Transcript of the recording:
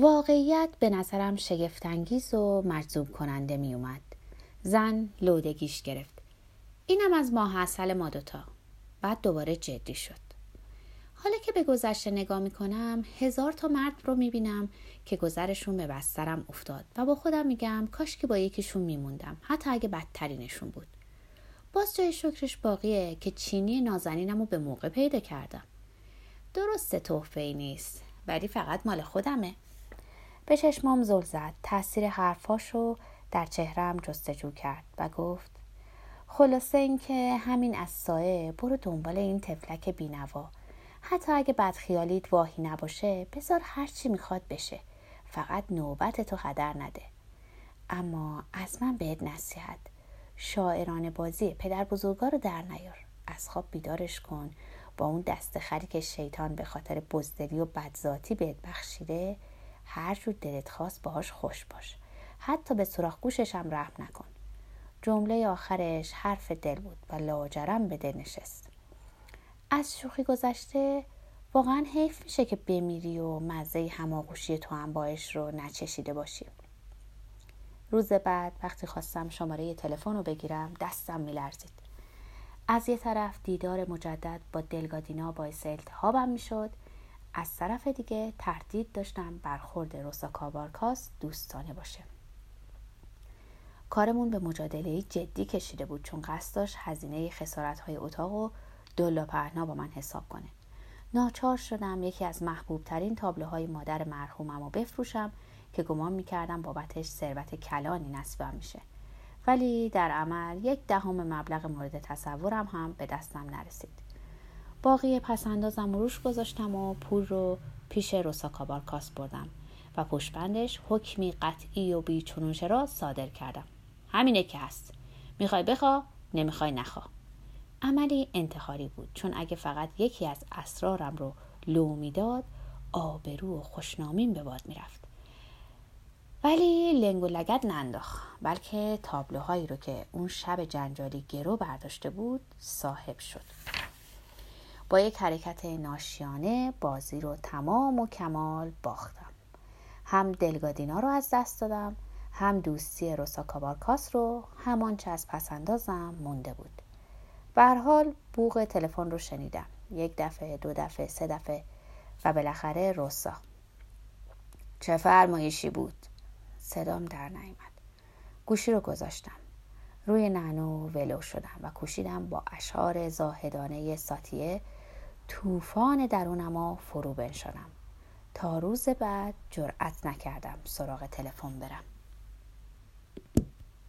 واقعیت به نظرم شگفتانگیز و مجذوب کننده می اومد. زن لودگیش گرفت. اینم از ماه اصل ما دوتا. بعد دوباره جدی شد. حالا که به گذشته نگاه می‌کنم هزار تا مرد رو می‌بینم که گذرشون به بسترم افتاد و با خودم میگم کاش که با یکیشون میموندم حتی اگه بدترینشون بود باز جای شکرش باقیه که چینی نازنینم رو به موقع پیدا کردم درسته تحفه نیست ولی فقط مال خودمه به چشمام زل زد. تاثیر حرفاشو در چهرم جستجو کرد و گفت خلاصه اینکه همین از سایه برو دنبال این تفلک بینوا. حتی اگه بدخیالیت واهی نباشه بذار هرچی می‌خواد بشه. فقط نوبت تو هدر نده. اما از من بهت نصیحت. شاعران بازی پدر بزرگا رو در نیار. از خواب بیدارش کن. با اون دست خری که شیطان به خاطر بزدلی و بدذاتی بهت بخشیده هر جور دلت خواست باهاش خوش باش. حتی به سراخ گوشش هم رحم نکن. جمله آخرش حرف دل بود و لاجرم به دل نشست. از شوخی گذشته واقعا حیف میشه که بمیری و مزه هماغوشی تو هم باش رو نچشیده باشی. روز بعد وقتی خواستم شماره تلفن رو بگیرم دستم میلرزید. از یه طرف دیدار مجدد با دلگادینا باعث التهابم می‌شد. از طرف دیگه تردید داشتم برخورد روسا کابارکاس دوستانه باشه. کارمون به مجادله جدی کشیده بود چون قصد داشت هزینه خسارت های اتاق و دلا پهنا با من حساب کنه. ناچار شدم یکی از محبوب ترین تابلوهای مادر مرحومم رو بفروشم که گمان می‌کردم بابتش ثروت کلانی نصیبم میشه. ولی در عمل یک دهم مبلغ مورد تصورم هم به دستم نرسید. باقی پسندازم روش گذاشتم و پول رو پیش روسا کاس بردم و پشبندش حکمی قطعی و بیچونوشه را صادر کردم. همینه که هست. می‌خوای بخوا نمی‌خوای نخوا. عملی انتحاری بود چون اگه فقط یکی از اسرارم رو لو می‌داد آبرو و خوشنامیم به باد می‌رفت. ولی لنگ و لگت ننداخ بلکه تابلوهایی رو که اون شب جنجالی گرو برداشته بود صاحب شد. با یک حرکت ناشیانه بازی رو تمام و کمال باختم. هم دلگادینا رو از دست دادم هم دوستی روسا کابارکاس رو همانچه از پسندازم مونده بود. به حال بوغ تلفن رو شنیدم. یک دفعه دو دفعه سه دفعه و بالاخره روسا. چه فرمایشی بود؟ صدام در نیامد. گوشی رو گذاشتم. روی نانو ولو شدم و کوشیدم با اشعار زاهدانه ساتیه طوفان درونما فرو بنشانم. تا روز بعد جرأت نکردم سراغ تلفن برم.